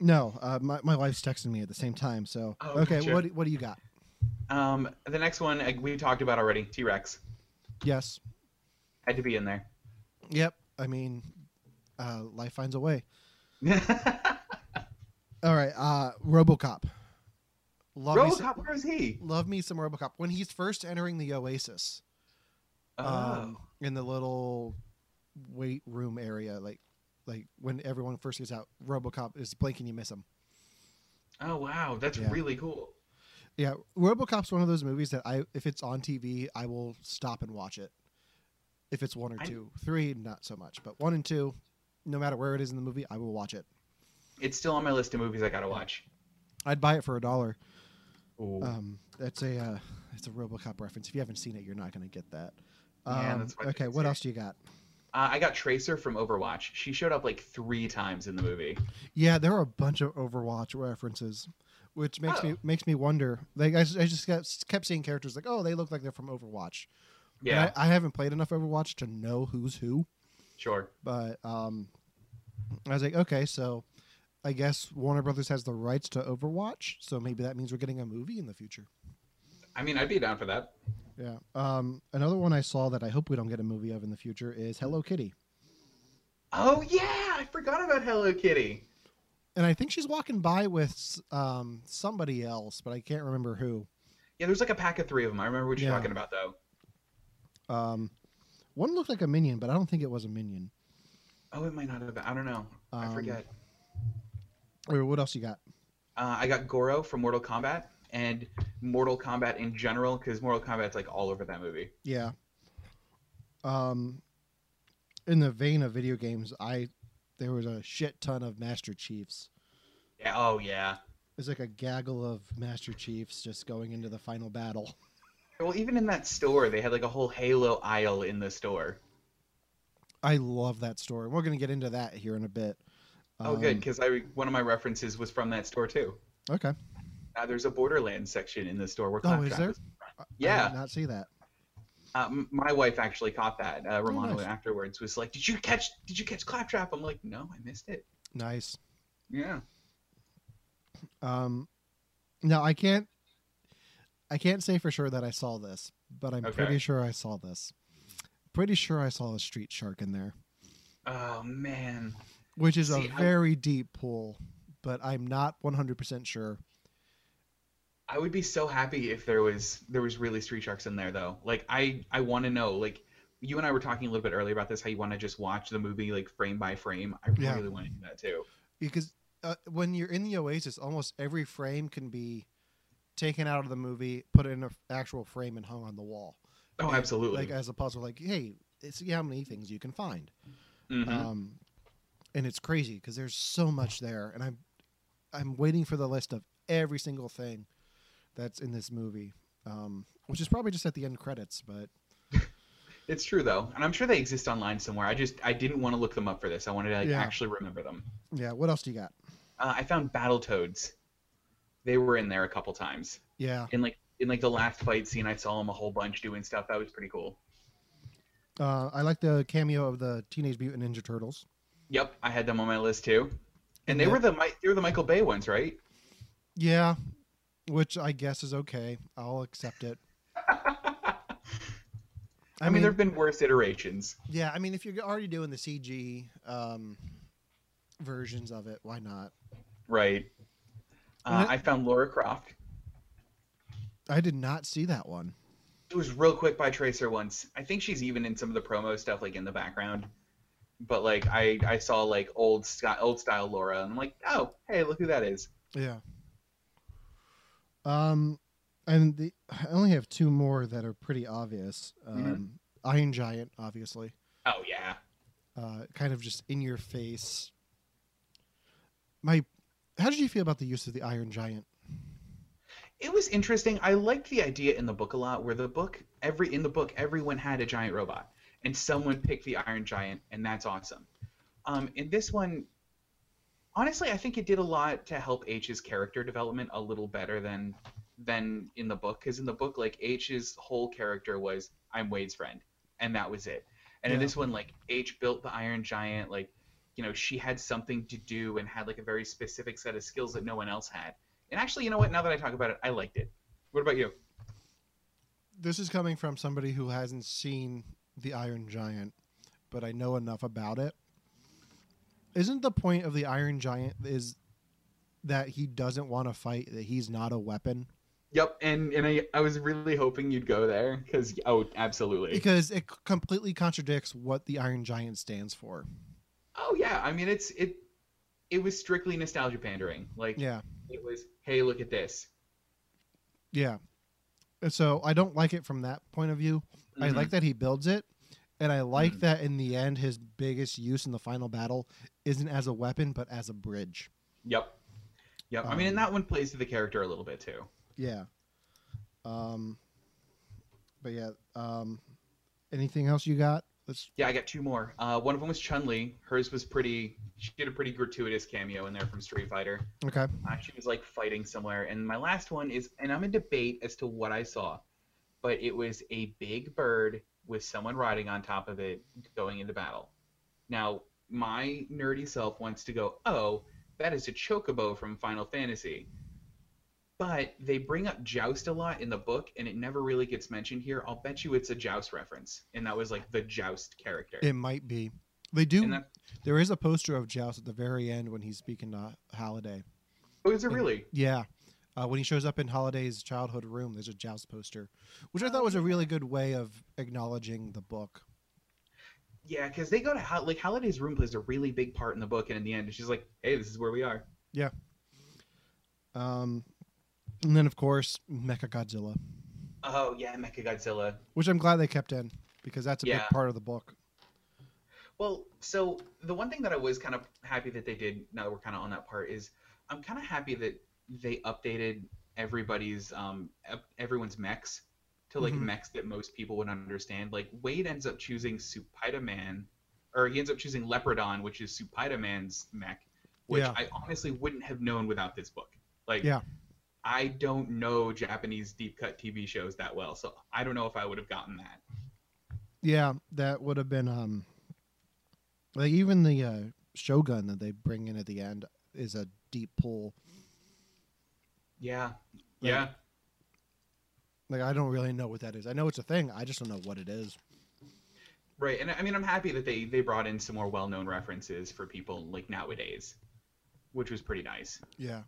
no. Uh, my my wife's texting me at the same time. So Oh, okay, what do- what do you got? Um, the next one uh, we talked about already. T Rex Yes. had to be in there. Yep. I mean, uh, life finds a way. All right. Uh, RoboCop. Love me, some, RoboCop, where is he? love me some RoboCop. When he's first entering the Oasis, Oh, um, in the little weight room area, like like when everyone first gets out, RoboCop is blinking, you miss him. oh wow, that's Yeah. really cool. Yeah, RoboCop's one of those movies that I, if it's on TV, I will stop and watch it. If it's one or I- two, three, not so much, but one and two, no matter where it is in the movie, I will watch it. It's still on my list of movies I gotta watch. I'd buy it for a dollar. Um, that's a uh, it's a RoboCop reference. If you haven't seen it, you're not going to get that. Yeah, Um, that's why I okay, what else do you got? Uh, I got Tracer from Overwatch. She showed up like three times in the movie. Yeah, there are a bunch of Overwatch references, which makes me Oh. makes me wonder. Like I, just- I just kept, kept seeing characters like, oh, they look like they're from Overwatch. Yeah, I, I haven't played enough Overwatch to know who's who. Sure. but um, I was like, okay, so I guess Warner Brothers has the rights to Overwatch, so maybe that means we're getting a movie in the future. I mean, I'd be down for that. Yeah. Um, another one I saw that I hope we don't get a movie of in the future is Hello Kitty, Oh yeah, I forgot about Hello Kitty. and I think she's walking by with um, somebody else, but I can't remember who. Yeah, there's like a pack of three of them. I remember what you're Yeah. talking about though. Um, one looked like a minion, but I don't think it was a minion. Oh, it might not have been. I don't know. I Um, forget. Or what else you got? Uh, I got Goro from Mortal Kombat and Mortal Kombat in general because Mortal Kombat's like all over that movie. Yeah. Um, in the vein of video games, I there was a shit ton of Master Chiefs. Yeah. Oh yeah. There's like a gaggle of Master Chiefs just going into the final battle. Well, even in that store, they had like a whole Halo aisle in the store. I love that store. We're gonna get into that here in a bit. Oh, good, Um, because I one of my references was from that store too. Okay. Uh, there's a Borderlands section in the store where Oh, is there? is. I- I Yeah. did not see that. Um, my wife actually caught that. Uh, Romano nice. afterwards was like, "Did you catch? Did you catch Claptrap?" I'm like, "No, I missed it." Nice. Yeah. Um, now I can't, I can't say for sure that I saw this, but I'm Okay. pretty sure I saw this. Pretty sure I saw a street shark in there, Oh man. which is See, a I- very deep pool, but I'm not 100% sure. I would be so happy if there was there was really street sharks in there though. Like I I want to know like you and I were talking a little bit earlier about this how you want to just watch the movie like frame by frame. I Yeah. really want to do that too. Because uh, when you're in the Oasis, almost every frame can be taken out of the movie, put in an actual frame, and hung on the wall. Oh, And, absolutely. Like as a puzzle, like hey, see how many things you can find. Mhm. um, and it's crazy because there's so much there, and I'm I'm waiting for the list of every single thing that's in this movie, um, which is probably just at the end credits. But It's true though, and I'm sure they exist online somewhere. I just I didn't want to look them up for this. I wanted to like, Yeah. actually remember them. yeah, what else do you got? Uh, I found Battletoads. They were in there a couple times. Yeah, In like in like the last fight scene, I saw them a whole bunch doing stuff. That was pretty cool. uh, I like the cameo of the Teenage Mutant Ninja Turtles. Yep, I had them on my list too. And they Yeah. were the they were the Michael Bay ones, right? Yeah, which I guess is okay. I'll accept it. I, mean, there have been worse iterations. yeah, I mean, if you're already doing the CG um, versions of it, why not? Right. Uh, I found Laura Croft. I did not see that one. It was real quick by Tracer once. I think she's even in some of the promo stuff, like in the background. But like I, I saw like old style, old style Laura, and I'm like, oh, hey, look who that is. Yeah. Um, and the I only have two more that are pretty obvious. Um, Mhm. Iron Giant, obviously, Oh yeah. uh, kind of just in your face. My, how did you feel about the use of the Iron Giant? It was interesting. I liked the idea in the book a lot, where the book every in the book everyone had a giant robot, and someone picked the Iron Giant, and that's awesome. Um, in this one, honestly, I think it did a lot to help H's character development a little better than than in the book, because in the book, like H's whole character was I'm Wade's friend, and that was it. And in this one, like H built the Iron Giant, like you know she had something to do and had like a very specific set of skills that no one else had. And actually, you know what? Now that I talk about it, I liked it. What about you? This is coming from somebody who hasn't seen the Iron Giant, but I know enough about it. Isn't the point of the Iron Giant is that he doesn't want to fight, that he's not a weapon? Yep, and and I, I was really hoping you'd go there because oh, absolutely. Because it completely contradicts what the Iron Giant stands for. Oh yeah, I mean it's it it was strictly nostalgia pandering. Like Yeah. it was, hey, look at this. Yeah. And so I don't like it from that point of view. I Mhm. like that he builds it. And I like Mhm. that in the end, his biggest use in the final battle isn't as a weapon, but as a bridge. Yep. Yep. I mean, Um, and that one plays to the character a little bit too. Yeah. Um, but yeah. Um, anything else you got? Let's. Yeah, I got two more. Uh, one of them was Chun Li. Hers was pretty. She did a pretty gratuitous cameo in there from Street Fighter. Okay. Uh, she was like fighting somewhere. And my last one is, and I'm in debate as to what I saw, but it was a big bird with someone riding on top of it going into battle. Now, my nerdy self wants to go, oh, that is a chocobo from Final Fantasy. But they bring up Joust a lot in the book, and it never really gets mentioned here. I'll bet you it's a Joust reference, and that was like the Joust character. It might be. They do. That, There is a poster of Joust at the very end when he's speaking to Halliday. oh, is it really? Yeah. Uh, when he shows up in Halliday's childhood room, there's a Joust poster, which I thought was a really good way of acknowledging the book. Yeah, because they go to Hol- like Halliday's room plays a really big part in the book, and in the end, she's like, "Hey, this is where we are." Yeah. Um, and then, of course, Mecha Godzilla, Oh yeah, Mecha Godzilla. which I'm glad they kept in because that's a Yeah. big part of the book. Well, so the one thing that I was kind of happy that they did, now that we're kind of on that part, is I'm kind of happy that they updated everybody's um everyone's mechs to like Mhm. mechs that most people would understand. Like Wade ends up choosing Supaidaman, or he ends up choosing Leopardon, which is Supaidaman's mech, which Yeah. I honestly wouldn't have known without this book. Like, Yeah. I don't know Japanese deep cut TV shows that well, so I don't know if I would have gotten that. Yeah, that would have been um like even the uh Shogun that they bring in at the end is a deep pull. Yeah. Like- Yeah. Like I don't really know what that is. I know it's a thing. I just don't know what it is. Right. And I mean, I'm happy that they they brought in some more well-known references for people like nowadays, which was pretty nice. Yeah.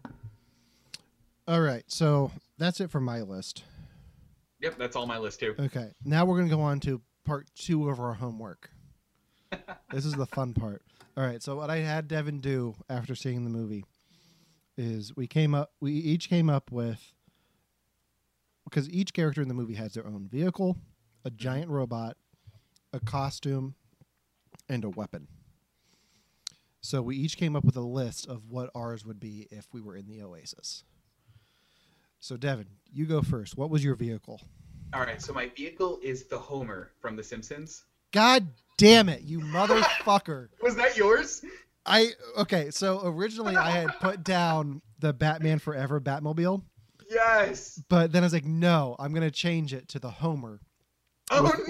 All right. So that's it for my list. Yep, that's all my list too. Okay. Now we're going to go on to part 2 of our homework. this is the fun part. All right. So what I had Devon do after seeing the movie is we came up we each came up with because each character in the movie has their own vehicle, a mm-hmm. giant robot, a costume, and a weapon. So we each came up with a list of what ours would be if we were in the Oasis. So Devon, you go first. What was your vehicle? All right, so my vehicle is the Homer from The Simpsons. God damn it, you motherfucker. Was that yours? I okay, so originally I had put down the Batman Forever Batmobile, Yes. but then I was like, no, I'm gonna change it to the Homer Oh With-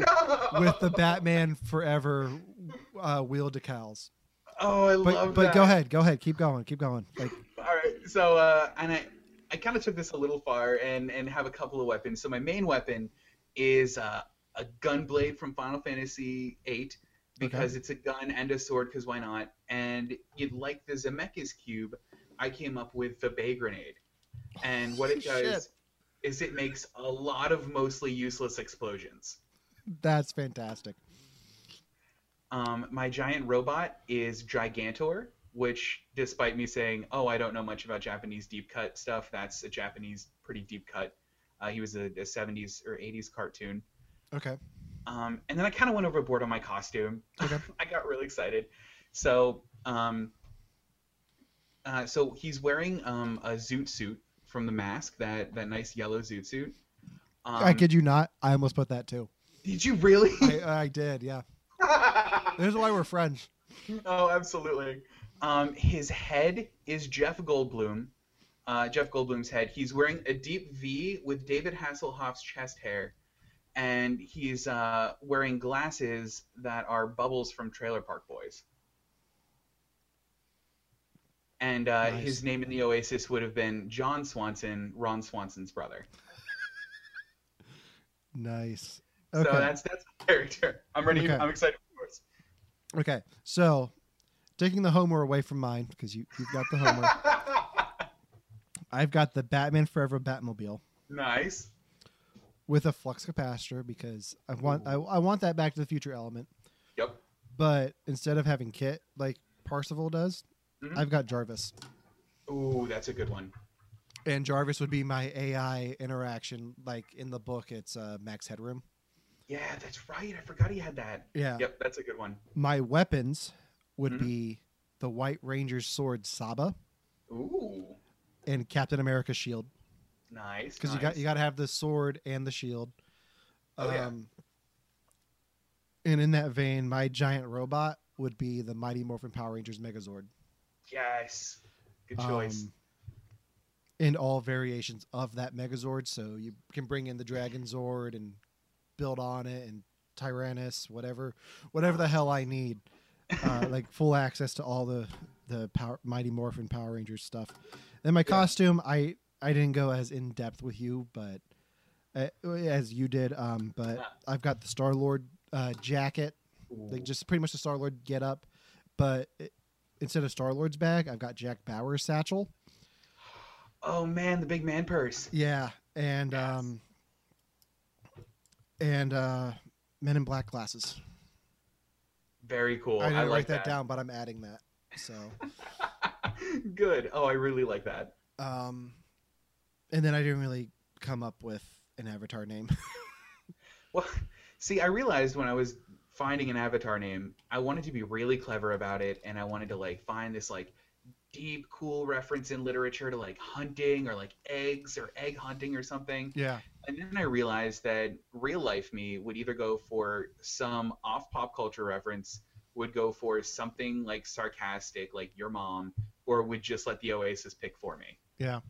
no. with the Batman Forever uh, wheel decals. Oh, I But love but that. go ahead, go ahead, keep going, keep going. Like All right. So, uh, and I, I kind of took this a little far and and have a couple of weapons. So my main weapon is uh, a gun blade from Final Fantasy VIII because it's a gun and a sword. Because why not? And you'd like the Zemeckis cube. I came up with the Bay grenade, and what it does is it makes a lot of mostly useless explosions. that's fantastic. Um, my giant robot is Gigantor, which, despite me saying, "Oh, I don't know much about Japanese deep cut stuff," that's a Japanese pretty deep cut. Uh, he was a, a 70s or 80s cartoon. Okay. Um, and then I kind of went overboard on my costume. Okay. I got really excited. So, um, uh, so he's wearing um, a zoot suit from the mask, that that nice yellow zoot suit. Um, I kid you not, I almost put that too. Did you really? I, I did, yeah. This is why we're friends. oh, absolutely. Um, his head is Jeff Goldblum. Uh, Jeff Goldblum's head. He's wearing a deep V with David Hasselhoff's chest hair, and he's uh, wearing glasses that are Bubbles from Trailer Park Boys. And uh, Nice. his name in the Oasis would have been John Swanson, Ron Swanson's brother. Nice. So Okay. that's that's the character. I'm ready. Okay. I'm excited. Okay. So taking the Homer away from mine, because you, you've got the Homer. I've got the Batman Forever Batmobile nice. with a flux capacitor because I want I, I want that Back to the Future element. Yep. But instead of having KITT like Parzival does, Mhm. I've got Jarvis. Ooh, that's a good one. And Jarvis would be my AI interaction. Like in the book, it's uh, Max Headroom. Yeah, that's right. I forgot he had that. Yeah. Yep, that's a good one. My weapons would Mhm. be the White Ranger's sword Saba Ooh, and Captain America's shield. nice. because nice. you got you got to have the sword and the shield. Oh, yeah. Um, and in that vein, my giant robot would be the Mighty Morphin Power Rangers Megazord. Yes, good choice. Um, and all variations of that Megazord, so you can bring in the Dragon Zord and build on it, and Tyrannus, whatever, whatever the hell I need, uh, like full access to all the the power, Mighty Morphin Power Rangers stuff. Then my costume, I I didn't go as in depth with you, but uh, as you did. Um, but Yeah. I've got the Star Lord uh, jacket, like just pretty much the Star Lord get up, but it, instead of Star Lord's bag, I've got Jack Bauer's satchel. oh man, the big man purse. Yeah, and Yes. um, and uh, Men in Black glasses. Very cool. I didn't like write that down, but I'm adding that. So, good. Oh, I really like that. um, and then I didn't really come up with an avatar name. Well, see, I realized when I was finding an avatar name, I wanted to be really clever about it, and I wanted to like find this like deep, cool reference in literature to like hunting or like eggs or egg hunting or something. yeah, And then I realized that real life me would either go for some off pop culture reference, would go for something like sarcastic, like your mom, or would just let the Oasis pick for me. yeah.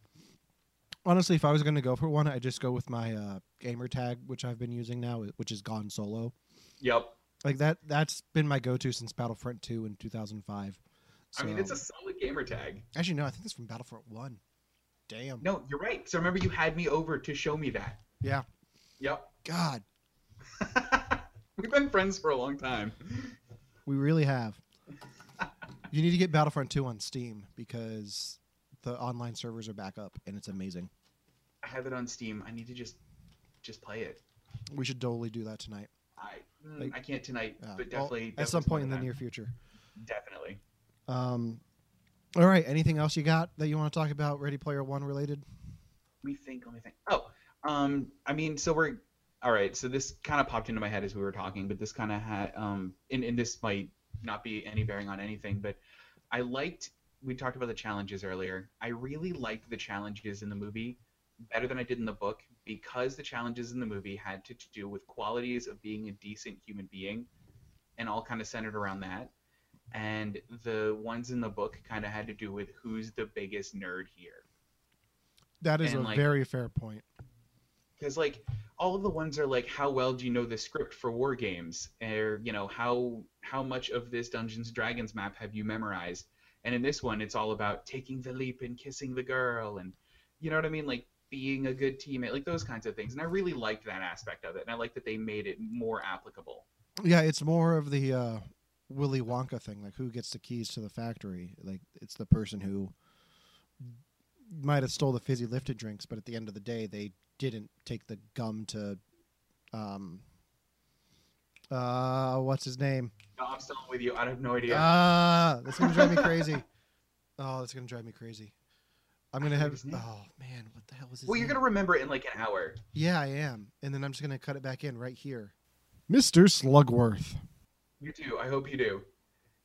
Honestly, if I was going to go for one, I'd just go with my uh, gamer tag, which I've been using now, which is Gone Solo. Yep. Like that. That's been my go-to since Battlefront 2 in 2005. I mean, it's a solid gamer tag. actually no. I think it's from Battlefront 1. Damn. No, you're right. So remember, you had me over to show me that. Yeah. Yep. God, We've been friends for a long time. we really have. you need to get Battlefront 2 on Steam because the online servers are back up and it's amazing. I have it on Steam. I need to just just play it. We should totally do that tonight. I mm, Like- I can't tonight, Uh, but well, definitely, at some point in the near future. Definitely. Um, all right. Anything else you got that you want to talk about? Ready Player One related? Let me think. Let me think. Oh, um, I mean, so we're all right. So this kind of popped into my head as we were talking, but this kind of had um, and, and this might not be any bearing on anything, but I liked. We talked about the challenges earlier. I really liked the challenges in the movie better than I did in the book because the challenges in the movie had to do with qualities of being a decent human being, and all kind of centered around that. And the ones in the book kind of had to do with who's the biggest nerd here. That is And, a like- very fair point. because like all of the ones are like how well do you know the script for war games? Or you know how how much of this dungeons and dragons map have you memorized? And in this one it's all about taking the leap and kissing the girl and you know what i mean? Like being a good teammate like those kinds of things. And i really liked that aspect of it and i like that they made it more applicable. Yeah, it's more of the uh, Willy Wonka thing, like who gets the keys to the factory. Like it's the person who might have stole the fizzy lifted drinks, but at the end of the day, they didn't take the gum to, um, uh, what's his name? no i'm still with you i have no idea Ah, that's gonna drive me crazy. Oh, that's gonna drive me crazy. I'm gonna have. his. Oh man, what the hell was his well you're gonna remember it in like an hour Yeah, I am, and then I'm just gonna cut it back in right here. Mr. Slugworth. You do i hope you do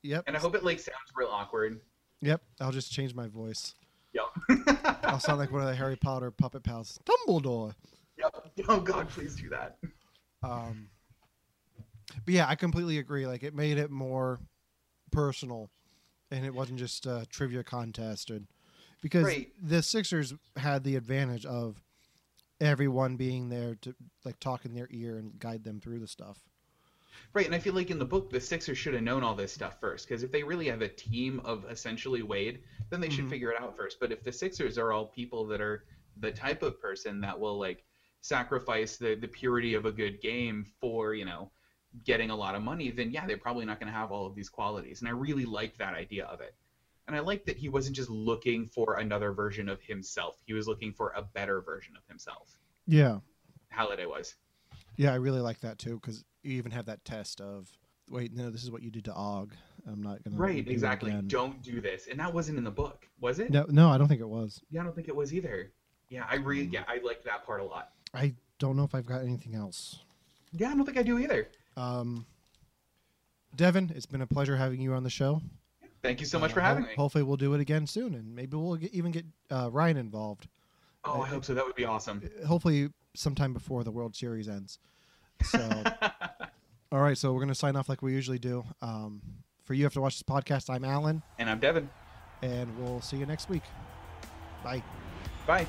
Yep. and i hope it like sounds real awkward Yep. I'll just change my voice. yep I'll sound like one of the Harry Potter puppet pals. Dumbledore. yep oh god please do that Um, but yeah, I completely agree. Like it made it more personal, and it wasn't just a trivia contest. And because Right. the Sixers had the advantage of everyone being there to like talk in their ear and guide them through the stuff. Right, and I feel like in the book, the Sixers should have known all this stuff first, because if they really have a team of essentially Wade, then they should Mhm. figure it out first. But if the Sixers are all people that are the type of person that will like sacrifice the the purity of a good game for you know getting a lot of money, then yeah, they're probably not going to have all of these qualities. And I really like that idea of it. And I like that he wasn't just looking for another version of himself; he was looking for a better version of himself. Yeah, Halliday was. Yeah, I really like that too because you even have that test of wait, no, this is what you did to Og. I'm not gonna Right, do exactly. again." Don't do this. And that wasn't in the book, was it? No, no, I don't think it was. Yeah, I don't think it was either. Yeah, I re Hmm. yeah, I liked that part a lot. I don't know if I've got anything else. Yeah, I don't think I do either. Um, Devon, it's been a pleasure having you on the show. Thank you so much Uh, for having ho- me. Hopefully, we'll do it again soon, and maybe we'll get, even get uh, Ryan involved. Oh, I hope so. That would be awesome. Hopefully, sometime before the World Series ends. So, all right, so we're gonna sign off like we usually do. Um, for you, have to watch this podcast. I'm Allen, and I'm Devon. and we'll see you next week. Bye. Bye.